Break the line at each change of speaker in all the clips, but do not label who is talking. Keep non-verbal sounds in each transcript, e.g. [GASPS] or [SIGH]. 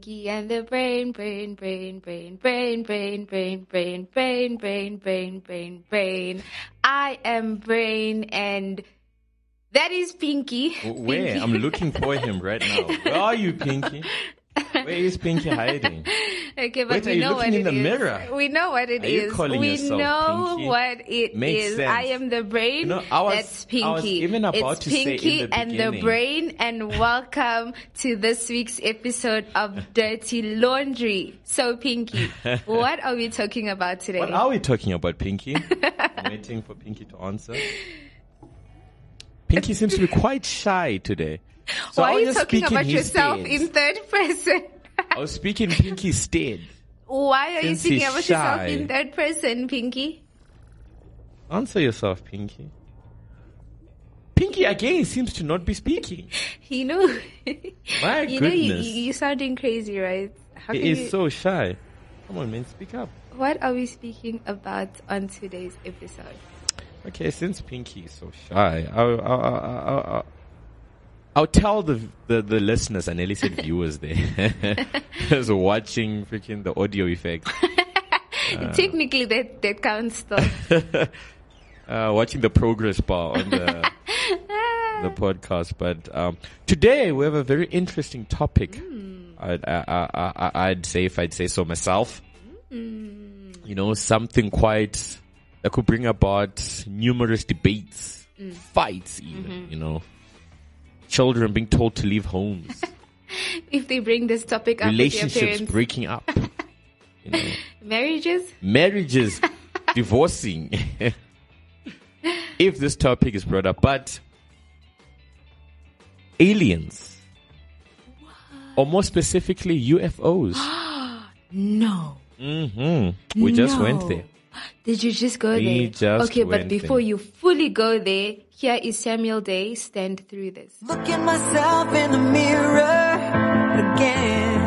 Pinky and the brain, brain, brain, brain, brain, brain, brain, brain, brain, brain, brain, brain, brain. I am brain and that is Pinky.
Where? I'm looking for him right now. Where are you, Pinky? [LAUGHS] Where is Pinky hiding? [LAUGHS]
Okay, but
Wait, are
we
you
know what
looking
it
in the
is.
mirror?
We know what it
Are you calling
we
yourself
know
Pinky?
what it
Makes
is.
sense.
I am the brain.
You know, I was-
That's
I
Pinky.
was even about
it's
to say in
Pinky
the
and the brain, and [LAUGHS] welcome to this week's episode of Dirty Laundry. So, Pinky, what are we talking about today?
What are we talking about, Pinky? I'm waiting for Pinky to answer. Pinky seems to be quite shy today. So
Why are you talking about yourself
stead.
in third person?
I was speaking Pinky's stead.
Why are you speaking about yourself in third person, Pinky?
Answer yourself, Pinky. Pinky again seems to not be speaking. [LAUGHS]
You know, [LAUGHS]
My
you know, you, you, you're sounding crazy, right? How
He is
you-
so shy. Come on, man, speak up.
What are we speaking about on today's episode?
Okay, since Pinky is so shy, I'll, I'll, I'll, I'll, tell the, the, the listeners, I nearly said viewers there, [LAUGHS] [LAUGHS] who's watching freaking the audio effects, [LAUGHS]
Technically, that that counts still.
uh, watching the progress bar on the, the podcast. But um, today we have a very interesting topic. I'd, I, I, I, I'd say, if I'd say so myself, you know, something quite that could bring about numerous debates, fights, even, you know, children being told to leave homes, [LAUGHS]
if they bring this topic up
relationships breaking up, you know, [LAUGHS]
marriages.
marriages [LAUGHS] divorcing. if this topic is brought up, but aliens, or more specifically UFOs. [GASPS]
No.
hmm We just went there.
Did you just go
We
there?
just
okay, but before
there.
you fully go there, here is Samuel Day. Stand through this.
Look at myself in the mirror again.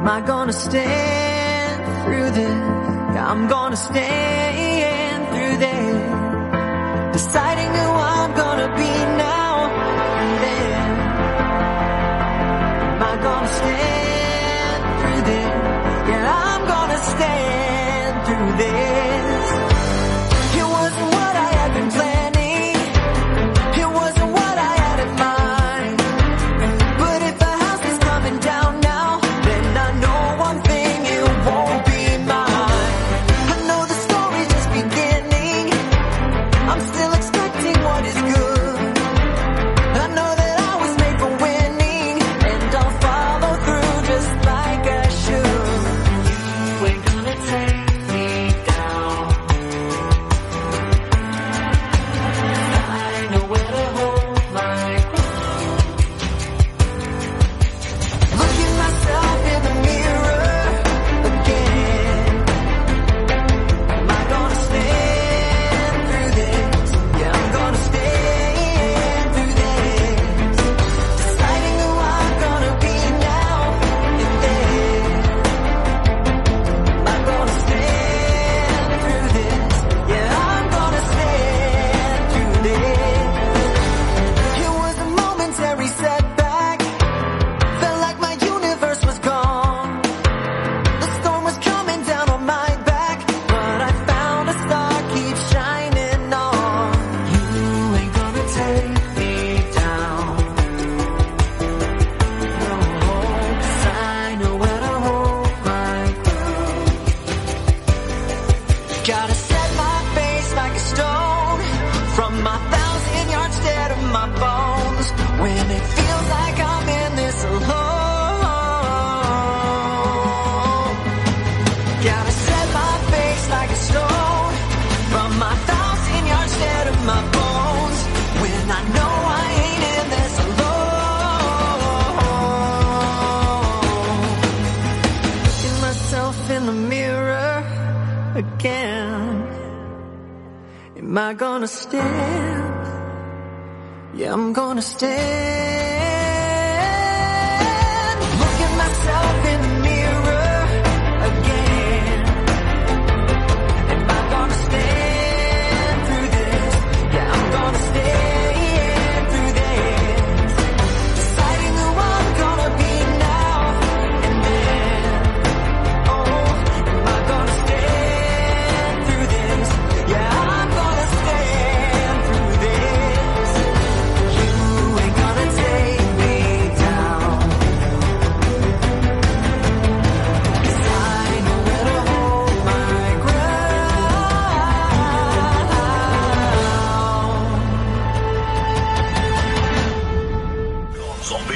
Am I gonna stand through this? Yeah, I'm gonna stand through this. Deciding who I'm gonna be now and then. Am I gonna stand through this? Yeah, I'm gonna stand there. Am I gonna stand? Yeah, I'm gonna stand.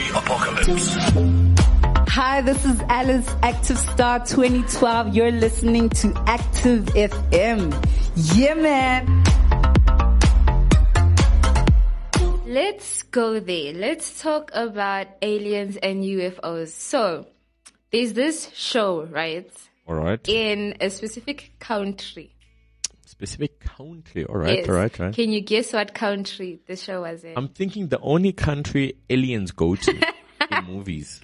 Apocalypse. Hi, this
is Alice, Active Star 2012. You're listening to Active FM. Yeah, man.
Let's go there. Let's talk about aliens and UFOs. So, there's this show, right?
All right.
In a specific country.
Specific country. All right.
Yes.
All right. Right.
Can you guess what country the show was in?
I'm thinking the only country aliens go to [LAUGHS] in movies.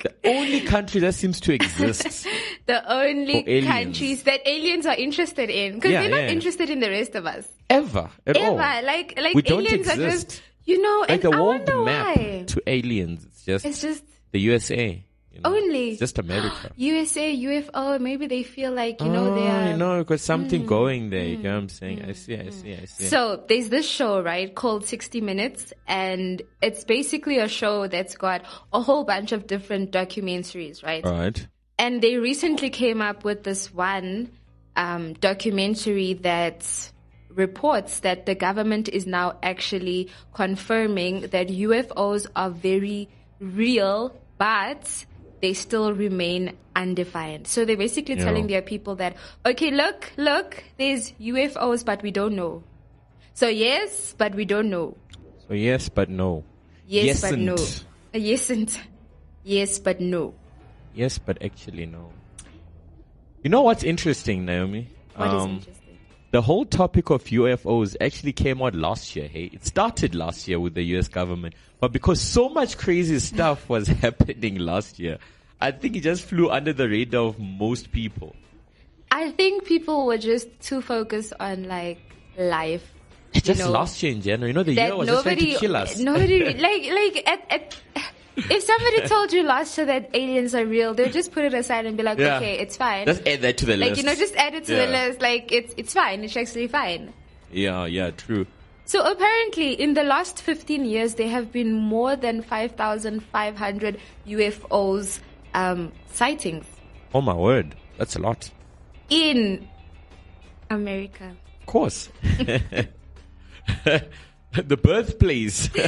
The only country that seems to exist. [LAUGHS]
the only countries that aliens are interested in. Because
Yeah,
they're not
yeah.
interested in the rest of us.
Ever. At
Ever.
all.
Like, like
We don't
aliens are just, you know,
Like
and
the
I
world
wonder
map
why.
to aliens. It's just
It's just
the USA. You know.
only.
Just America. [GASPS]
USA, UFO, maybe they feel like, you know,
oh,
they are.
you know, got something hmm. going there. You know what I'm hmm. saying? I see, I hmm. see, I see.
So there's this show, right, called 60 Minutes, and it's basically a show that's got a whole bunch of different documentaries, right?
Right.
And they recently came up with this one um, documentary that reports that the government is now actually confirming that UFOs are very real, but they still remain undefined. So they're basically
Yeah.
telling their people that, okay, look, look, there's UFOs, but we don't know. So yes, but we don't know.
So yes, but no.
Yes, but no. Uh, Yesn't. Yes, but no.
Yes, but actually no. You know what's interesting, Naomi?
What is
Um,
interesting?
The whole topic of UFOs actually came out last year. Hey, it started last year with the U.S. government, but because so much crazy stuff was [LAUGHS] happening last year, I think it just flew under the radar of most people.
I think people were just too focused on like life.
Just
know,
last year in January, you know, the year was just trying
nobody,
to kill us.
nobody, [LAUGHS] like, like, at, at, if somebody told you last year that aliens are real, they'll just put it aside and be like,
Yeah.
okay, it's fine.
Just add that to the
like,
list.
Like, you know, just add it to the list. Like, it's, it's fine. It's actually fine.
Yeah, yeah, true.
So apparently, in the last 15 years, there have been more than 5,500 UFOs um, sightings
Oh my word, that's a lot.
in America.
Of course. [LAUGHS] the birthplace. [LAUGHS]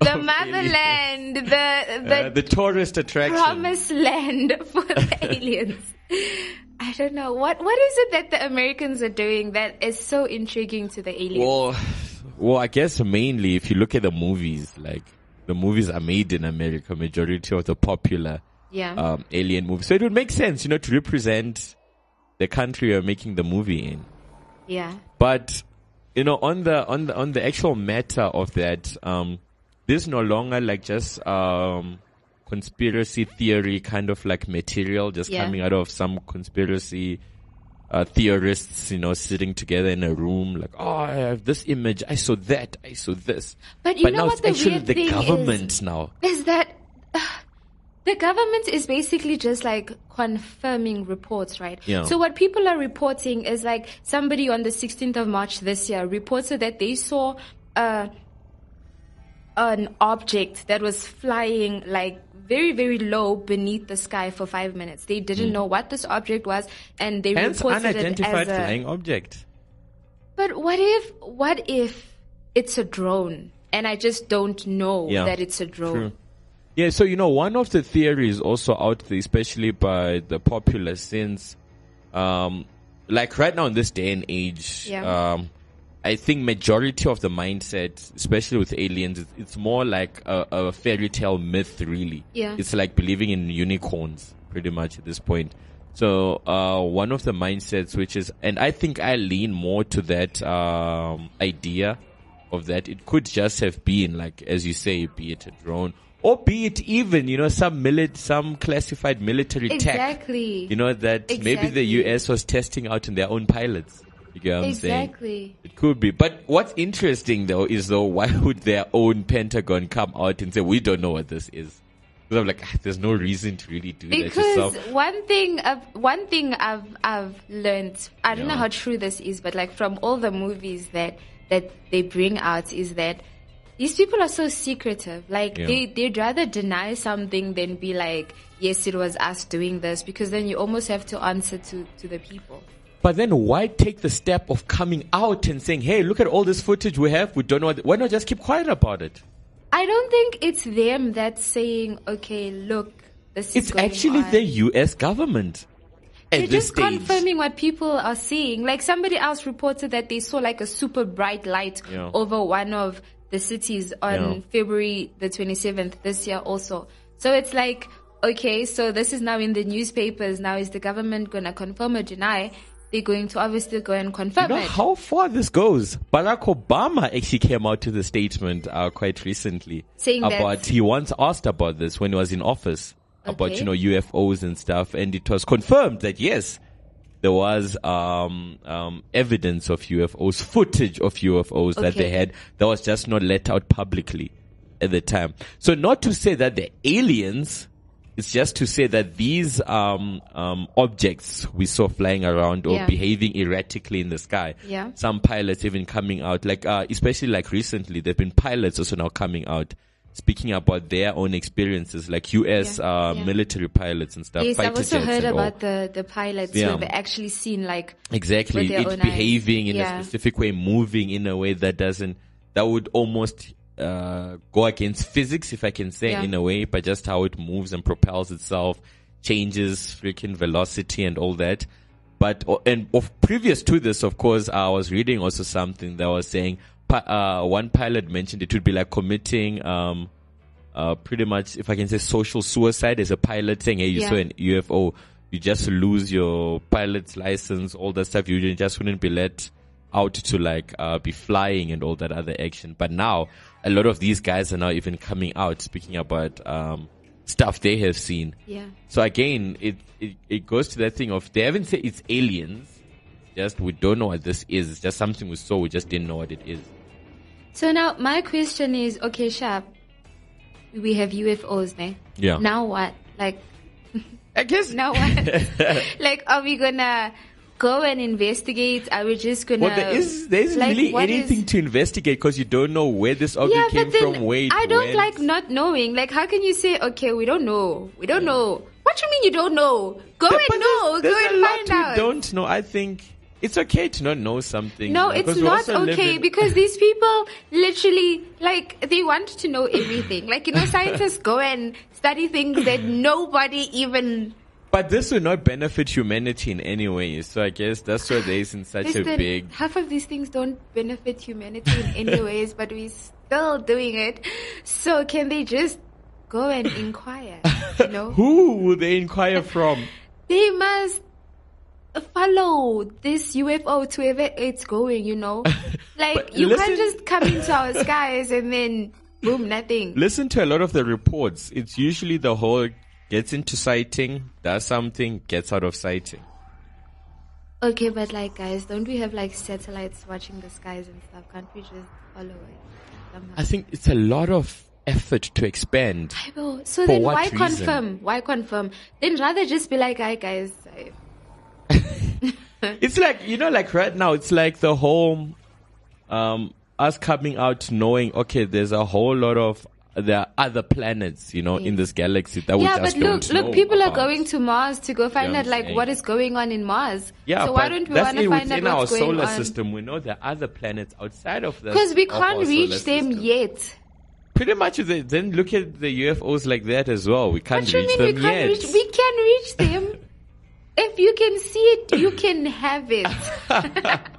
The motherland, the the,
Uh, the tourist attraction.
promised land [LAUGHS] for the [LAUGHS] aliens. I don't know what what is it that the Americans are doing that is so intriguing to the aliens.
Well, well, I guess mainly if you look at the movies, like the movies are made in America, majority of the popular
yeah,
um, alien movies. So it would make sense, you know, to represent the country you're making the movie in.
yeah,
But you know, on the on the on the actual matter of that, um, this no longer like just um, conspiracy theory kind of like material, just
Yeah.
coming out of some conspiracy uh, theorists, you know, sitting together in a room, like, oh, I have this image, I saw that, I saw this.
But you
but
know
now
what
it's
the
actually
weird
the
thing is?
government now.
is that uh, the government is basically just like confirming reports, right?
Yeah.
So what people are reporting is like somebody on the 16th of March this year reported that they saw uh, an object that was flying like very very low beneath the sky for five minutes. They didn't know what this object was, and they.
Hence,
reported it
unidentified
as a.
flying object.
But what if what if it's a drone and I just don't know
Yeah,
that it's a drone?
True. Yeah, so you know, one of the theories also out there, especially by the populace, since, um, like right now in this day and age,
Yeah.
um, I think majority of the mindset, especially with aliens, it's, it's more like a, a fairy tale myth, really.
Yeah.
It's like believing in unicorns, pretty much at this point. So, uh, one of the mindsets, which is, and I think I lean more to that, um, idea of that. It could just have been like, as you say, be it a drone or be it even, you know, some milit, some classified military tech.
Exactly.
You know, that maybe the US was testing out in their own pilots. You get what I'm saying?
exactly.
It could be. But what's interesting though is though, [LAUGHS] why would their own Pentagon come out and say, we don't know what this is? Because I'm like, ah, there's no reason to really do that
Because
yourself.
one thing, I've, one thing I've I've learned, I don't know how true this is, but like from all the movies that that they bring out, is that these people are so secretive. Like
Yeah.
they they'd rather deny something than be like, yes, it was us doing this, because then you almost have to answer to to the people.
But then why take the step of coming out and saying, hey, look at all this footage we have. We don't know. What, why not just keep quiet about it?
I don't think it's them that's saying, okay, look, this is
It's actually
on.
the U.S. government.
They're just
stage.
confirming what people are seeing. Like somebody else reported that they saw like a super bright light
Yeah.
over one of the cities on
Yeah.
February the 27th this year also. So it's like, okay, so this is now in the newspapers. Now is the government going to confirm or deny? They're going to obviously go and confirm
You know
it.
how far this goes. Barack Obama actually came out to the statement uh, quite recently
Saying that-
about he once asked about this when he was in office about you know UFOs and stuff, and it was confirmed that yes, there was um, um, evidence of UFOs, footage of UFOs that they had that was just not let out publicly at the time. So not to say that the aliens. It's just to say that these um, um, objects we saw flying around or
Yeah.
behaving erratically in the sky.
Yeah.
Some pilots even coming out, like uh, especially like recently, there've been pilots also now coming out speaking about their own experiences, like U.S.
Yeah.
Uh,
Yeah.
military pilots and stuff.
Yes, I've also heard
all.
about the, the pilots
Yeah.
where they actually seen like
Exactly. It's
own eyes.
behaving in
Yeah.
a specific way, moving in a way that doesn't, that would almost, uh, go against physics, if I can say, in a way, but just how it moves and propels itself, changes freaking velocity and all that. But, and of previous to this, of course, I was reading also something that was saying, uh, one pilot mentioned it would be like committing, um, uh, pretty much, if I can say social suicide as a pilot saying, hey, you
Yeah.
saw an UFO, you just lose your pilot's license, all that stuff. You just wouldn't be let out to like, uh, be flying and all that other action. But now, a lot of these guys are now even coming out speaking about, um, stuff they have seen.
yeah.
So again, it, it, it goes to that thing of, they haven't said it's aliens. Just, we don't know what this is. It's just something we saw. We just didn't know what it is.
So now my question is, okay, Sharp, we have UFOs, ne?
Yeah.
Now what? Like,
I guess [LAUGHS]
now what? [LAUGHS] like, are we gonna go and investigate? Are we just gonna?
Well, there is there isn't
like,
really anything
is-
to investigate because you don't know where this
Yeah,
object came
but then
from, where
I don't
went.
like not knowing. Like, how can you say, okay, we don't know, we don't know? What do you mean you don't know? Go
But
and
there's-
know,
there's
go
a
and
lot
find
we
out.
don't know. I think it's okay to not know something.
No, it's not okay
in-
because these people literally like they want to know everything. Like you know, [LAUGHS] scientists go and study things that nobody even.
But this will not benefit humanity in any way. So I guess that's why there isn't such a big.
half of these things don't benefit humanity in any [LAUGHS] ways, but we're still doing it. So can they just go and inquire? You know, [LAUGHS]
Who will they inquire from?
they must follow this UFO to wherever it's going. You know, [LAUGHS] like you
listen-
can't just come into our skies and then boom, nothing.
Listen to a lot of the reports. It's usually the whole gets into sighting, does something, gets out of sighting.
Okay, but like guys, don't we have like satellites watching the skies and stuff? Can't we just follow it? somehow?
I think it's a lot of effort to expand.
I know. So then why
reason?
confirm? Why confirm? Then rather just be like, hi guys. I, [LAUGHS]
It's like you know, like right now, it's like the whole um us coming out knowing okay, there's a whole lot of there are other planets, you know, in this galaxy that we
yeah,
just
but look,
know
look, people are going to Mars to go find
what
out like
saying?
what is going on in Mars.
Yeah,
so why don't we want to
in-
find out
our
what's going
solar
on?
system. We know there are other planets outside of that
Because we can't reach them
system.
yet.
Pretty much, then look at the UFOs like that as well. We can't
you
reach
we
them
can't
yet.
reach? We can reach them. [LAUGHS] if you can see it, you can have it. [LAUGHS]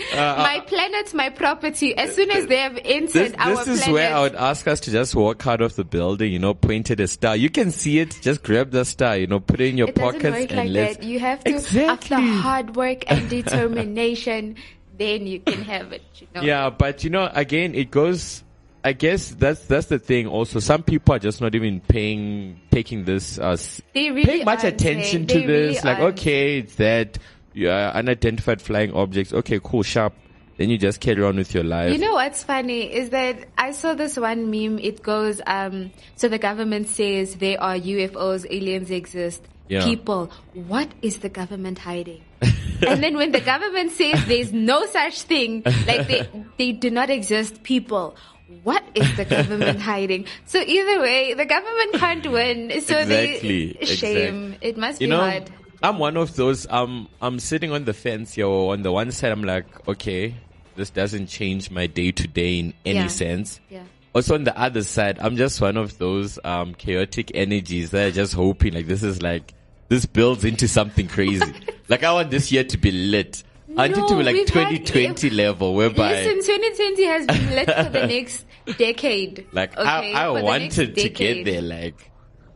[LAUGHS] my planet, my property. As soon as they have entered
This,
our
this is
planet,
where I would ask us to just walk out of the building, you know, point at a star. You can see it, just grab the star, you know, put it in your
it doesn't
pockets
work
and
like
let's.
that. You have to,
Exactly.
after hard work and [LAUGHS] determination, then you can have it. You know?
Yeah, but you know, again, it goes. I guess that's that's the thing. Also, some people are just not even paying taking this uh,
really
paying much attention to
They really
this. like,
aren't.
okay, it's that yeah, unidentified flying objects. Okay, cool, sharp. Then you just carry on with your life.
You know what's funny is that I saw this one meme. It goes, um, so the government says there are UFOs, aliens exist.
Yeah.
People, what is the government hiding? [LAUGHS] and then when the government says there's no such thing, like they, they do not exist, people, what is the government [LAUGHS] hiding? So either way, the government can't win. So
Exactly,
they, shame.
exact-
It must
you
be
know,
hard.
I'm one of those. Um, I'm sitting on the fence here. On the one side, I'm like, okay, this doesn't change my day to day in any
Yeah.
sense.
Yeah.
also on the other side, I'm just one of those um, chaotic energies that are just hoping like this is like this builds into something crazy. [LAUGHS] like I want this year to be lit. I want to be like
we've had-
2020 level whereby
Listen, 2020 has been lit for the [LAUGHS] next decade.
like
okay,
I, I
for the next
wanted to get there like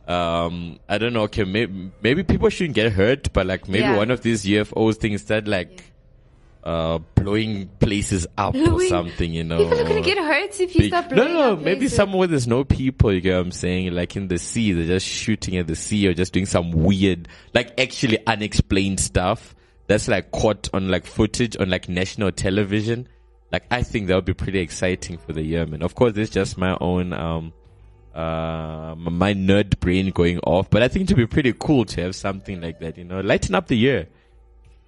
um I don't know okay maybe, maybe people shouldn't get hurt but like maybe
Yeah.
one of these UFOs things start like uh blowing places up or something you know
People are gonna get hurt if you
big-
stop
no
blowing
no maybe
places.
somewhere where there's no people you get what I'm saying like in the sea they're just shooting at the sea or just doing some weird like actually unexplained stuff that's like caught on like footage on like national television like I think that would be pretty exciting for the year, man. Of course, it's just my own, um, uh, my nerd brain going off, but I think it would be pretty cool to have something like that, you know, lighten up the year.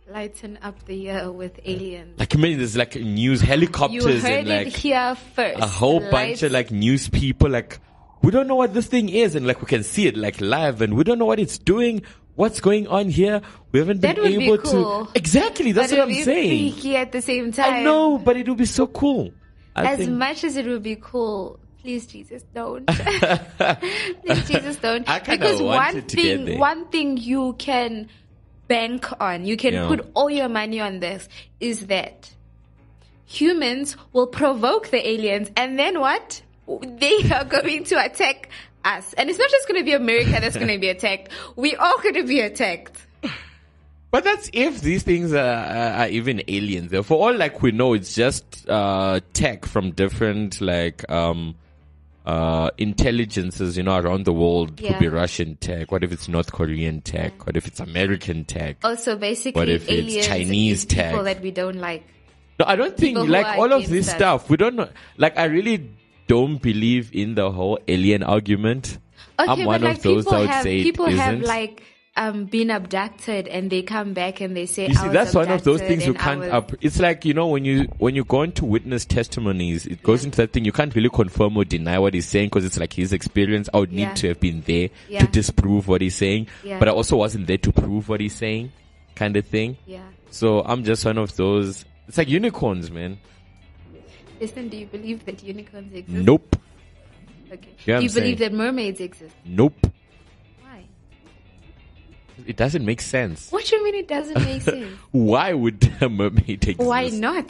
Lighten up the year with aliens.
Like, I mean, there's like news helicopters You
heard
and like
it here first.
a whole bunch of like news people, like, we don't know what this thing is, and like we can see it like live, and we don't know what it's doing. What's going on here? We haven't been
That would be
able
cool.
to. Exactly, that's
but
what I'm
be
saying.
freaky at the same time.
I know, but it would be so cool. I
As
think.
much as it would be cool, please Jesus don't. [LAUGHS] please Jesus don't. Because one
wanted to get
thing, one thing you can bank on, you can
Yeah.
put all your money on this, is that humans will provoke the aliens, and then what? They are [LAUGHS] going to attack us, and it's not just going to be America that's going to be attacked. We all going to be attacked. [LAUGHS]
But that's if these things are, are, are even aliens. For all like we know, it's just uh, tech from different like um, uh, intelligences, you know, around the world. Could be Russian tech. What if it's North Korean tech? What if it's American tech?
Also, basically,
What if it's Chinese
is people
tech?
that we don't like.
No, I don't think
People
like all of this stuff. We don't know. Like I really don't believe in the whole alien argument.
Okay,
I'm one
like
of those
people
that would
have
say it
people have
isn't.
like um been abducted and they come back and they say
You see, that's one of those things you can't
was-
up. It's like you know when you when you go into witness testimonies, it goes into that thing you can't really confirm or deny what he's saying because it's like his experience. I would need
Yeah.
to have been there
Yeah.
to disprove what he's saying,
Yeah.
but I also wasn't there to prove what he's saying, kind of thing.
Yeah.
So I'm just one of those. It's like unicorns, man.
Listen, do you believe that unicorns exist?
Nope,
Okay. Do you
I'm
believe
saying.
that mermaids exist?
nope.
Why?
It doesn't make sense.
What do you mean it doesn't make [LAUGHS] sense?
Why would a mermaid exist?
Why not?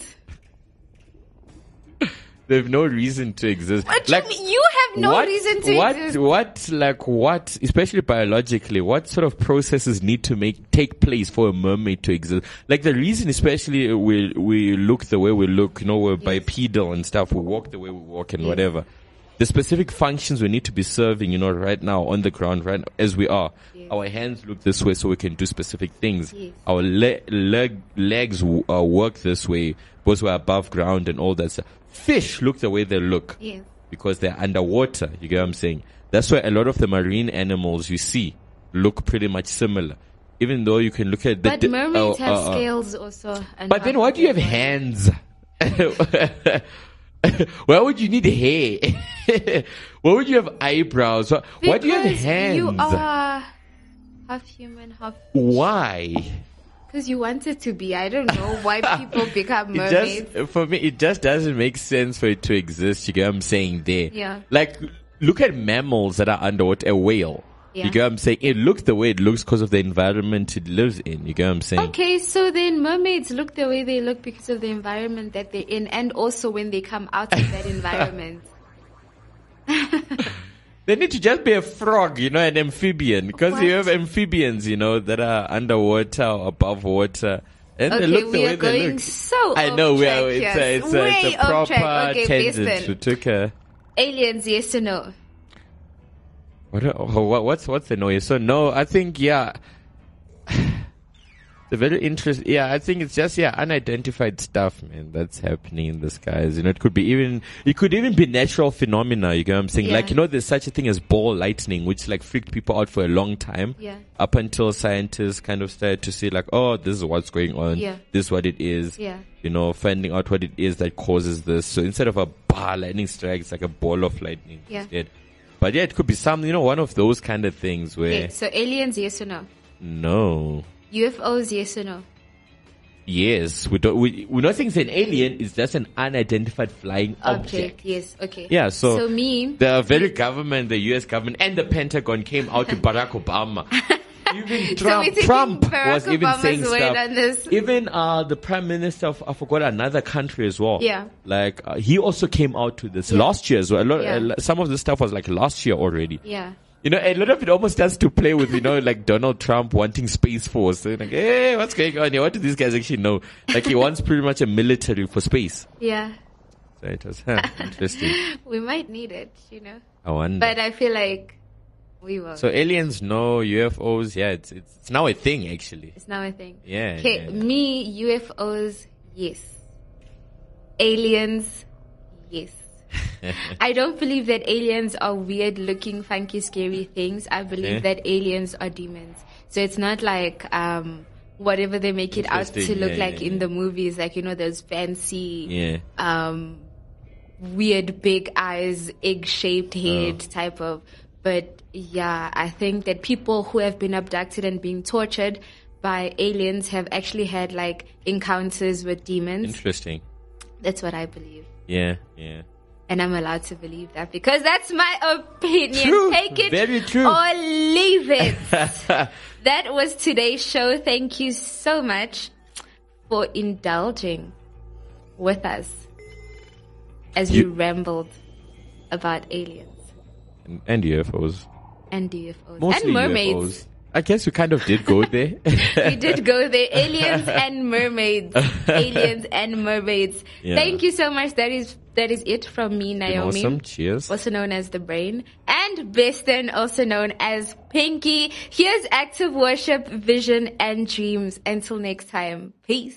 They have no reason to exist.
What
like,
you? You have no
what,
reason to
what,
exist.
What, what like, what, especially biologically, what sort of processes need to make, take place for a mermaid to exist? Like, the reason, especially, we, we look the way we look, you know, we're bipedal and stuff, we walk the way we walk and whatever. The specific functions we need to be serving, you know, right now on the ground, right now, as we are. Our hands look this way so we can do specific things.
Yes.
Our le- leg, legs uh, work this way because we're above ground and all that stuff. Fish look the way they look
Yes.
because they're underwater. You get what I'm saying? That's why a lot of the marine animals you see look pretty much similar. Even though you can look at the
But
di-
mermaids
oh,
have
uh, uh,
scales also. and
But then why do you have hands? [LAUGHS] why would you need hair? [LAUGHS] why would you have eyebrows? Why, why do you have hands?
You are half human, half
Why?
Because you wanted to be. I don't know why [LAUGHS] people become mermaids.
just, for me, it just doesn't make sense for it to exist. You get what I'm saying there?
Yeah.
Like, look at mammals that are underwater. A whale.
Yeah.
You get what I'm saying? It looks the way it looks because of the environment it lives in. You get what I'm saying?
Okay, so then mermaids look the way they look because of the environment that they're in, and also when they come out of that [LAUGHS] environment. [LAUGHS]
They need to just be a frog, you know, an amphibian. Because you have amphibians, you know, that are underwater or above water. And they look the
we
way
are
they
going
look.
so
I know we are. It's a, it's a, it's a proper
track. Okay,
tangent. We took a.
Aliens, yes or no?
What, what what's what's the noise? So no, I think yeah. The very interesting, yeah. I think it's just yeah, unidentified stuff, man. That's happening in the skies. You know, it could be even, it could even be natural phenomena. You get what I'm saying?
Yeah.
Like you know, there's such a thing as ball lightning, which like freaked people out for a long time.
Yeah.
Up until scientists kind of started to see like, oh, this is what's going on.
Yeah.
This is what it is.
Yeah.
You know, finding out what it is that causes this. So instead of a bar lightning strike, it's like a ball of lightning
Yeah.
instead. But yeah, it could be some, you know, one of those kind of things where
Okay, so aliens, yes or no?
no,
UFOs, yes or no?
Yes, we don't. We, we don't think it's an alien. It's just an unidentified flying object.
Object. Yes. Okay.
Yeah. So,
So me.
the very government, the U.S. government, and the Pentagon came out to [LAUGHS] Barack Obama. [LAUGHS] Even Trump,
we're
Trump
Barack
was even
Obama's
saying
word
stuff.
this.
Even uh, the prime minister of I forgot another country as well.
Yeah.
Like uh, he also came out to this last year as well. A lot,
Yeah.
uh, some of the stuff was like last year already.
Yeah.
You know, a lot of it almost has to play with, you know, like Donald Trump wanting Space Force. They're like, hey, what's going on here? What do these guys actually know? Like he wants pretty much a military for space.
Yeah.
So it was huh, interesting. [LAUGHS]
We might need it. You know.
I wonder.
But I feel like we will.
so aliens, no UFOs. Yeah, it's, it's it's now a thing actually.
it's now a thing.
Yeah.
Okay,
yeah.
me, UFOs, yes. Aliens, yes. [LAUGHS] I don't believe that aliens are weird looking, funky, scary things. I believe
Okay.
that aliens are demons. So it's not like, um, whatever they make it out to look
Yeah,
like
yeah,
in
yeah.
the movies, like, you know, those fancy,
Yeah.
um, weird big eyes, egg shaped head
Oh.
type of. But yeah, I think that people who have been abducted and being tortured by aliens have actually had like encounters with demons.
Interesting.
That's what I believe.
Yeah. Yeah.
And I'm allowed to believe that because that's my opinion.
True.
Take it
Very true.
or leave it. [LAUGHS] that was today's show. Thank you so much for indulging with us as
You-
we rambled about aliens
And, and UFOs.
and UFOs
Mostly
and mermaids.
UFOs. I guess we kind of did go there. [LAUGHS]
we did go there. Aliens [LAUGHS] and mermaids. Aliens and mermaids.
Yeah.
Thank you so much. That is that is it from me, Naomi.
awesome. Cheers.
Also known as the brain. And Beston, also known as Pinky. Here's active worship, vision, and dreams. Until next time. Peace.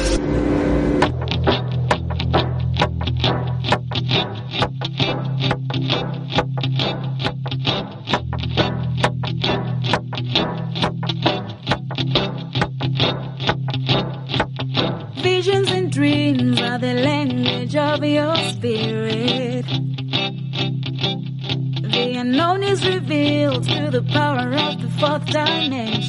Of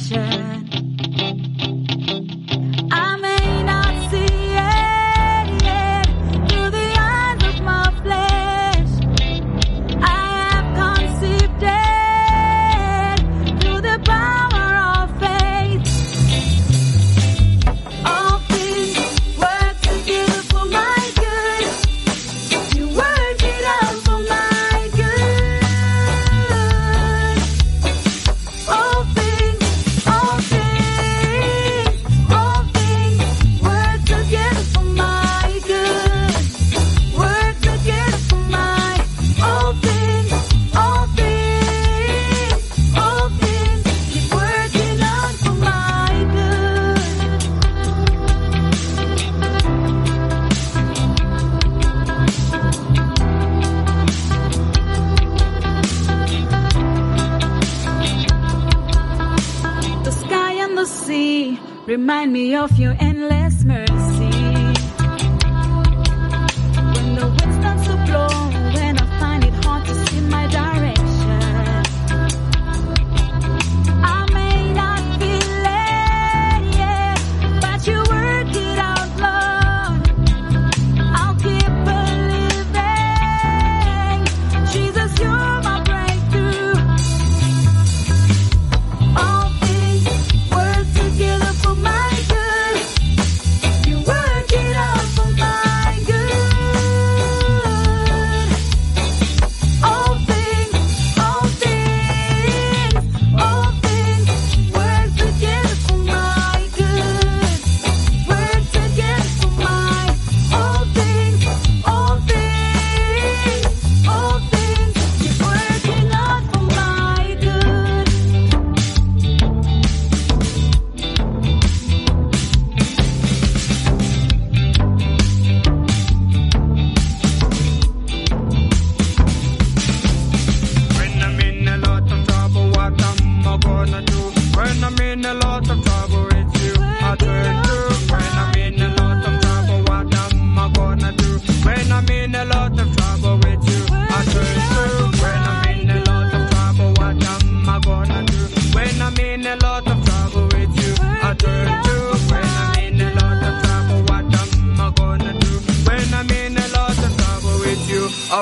remind me of your endless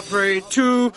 operate to.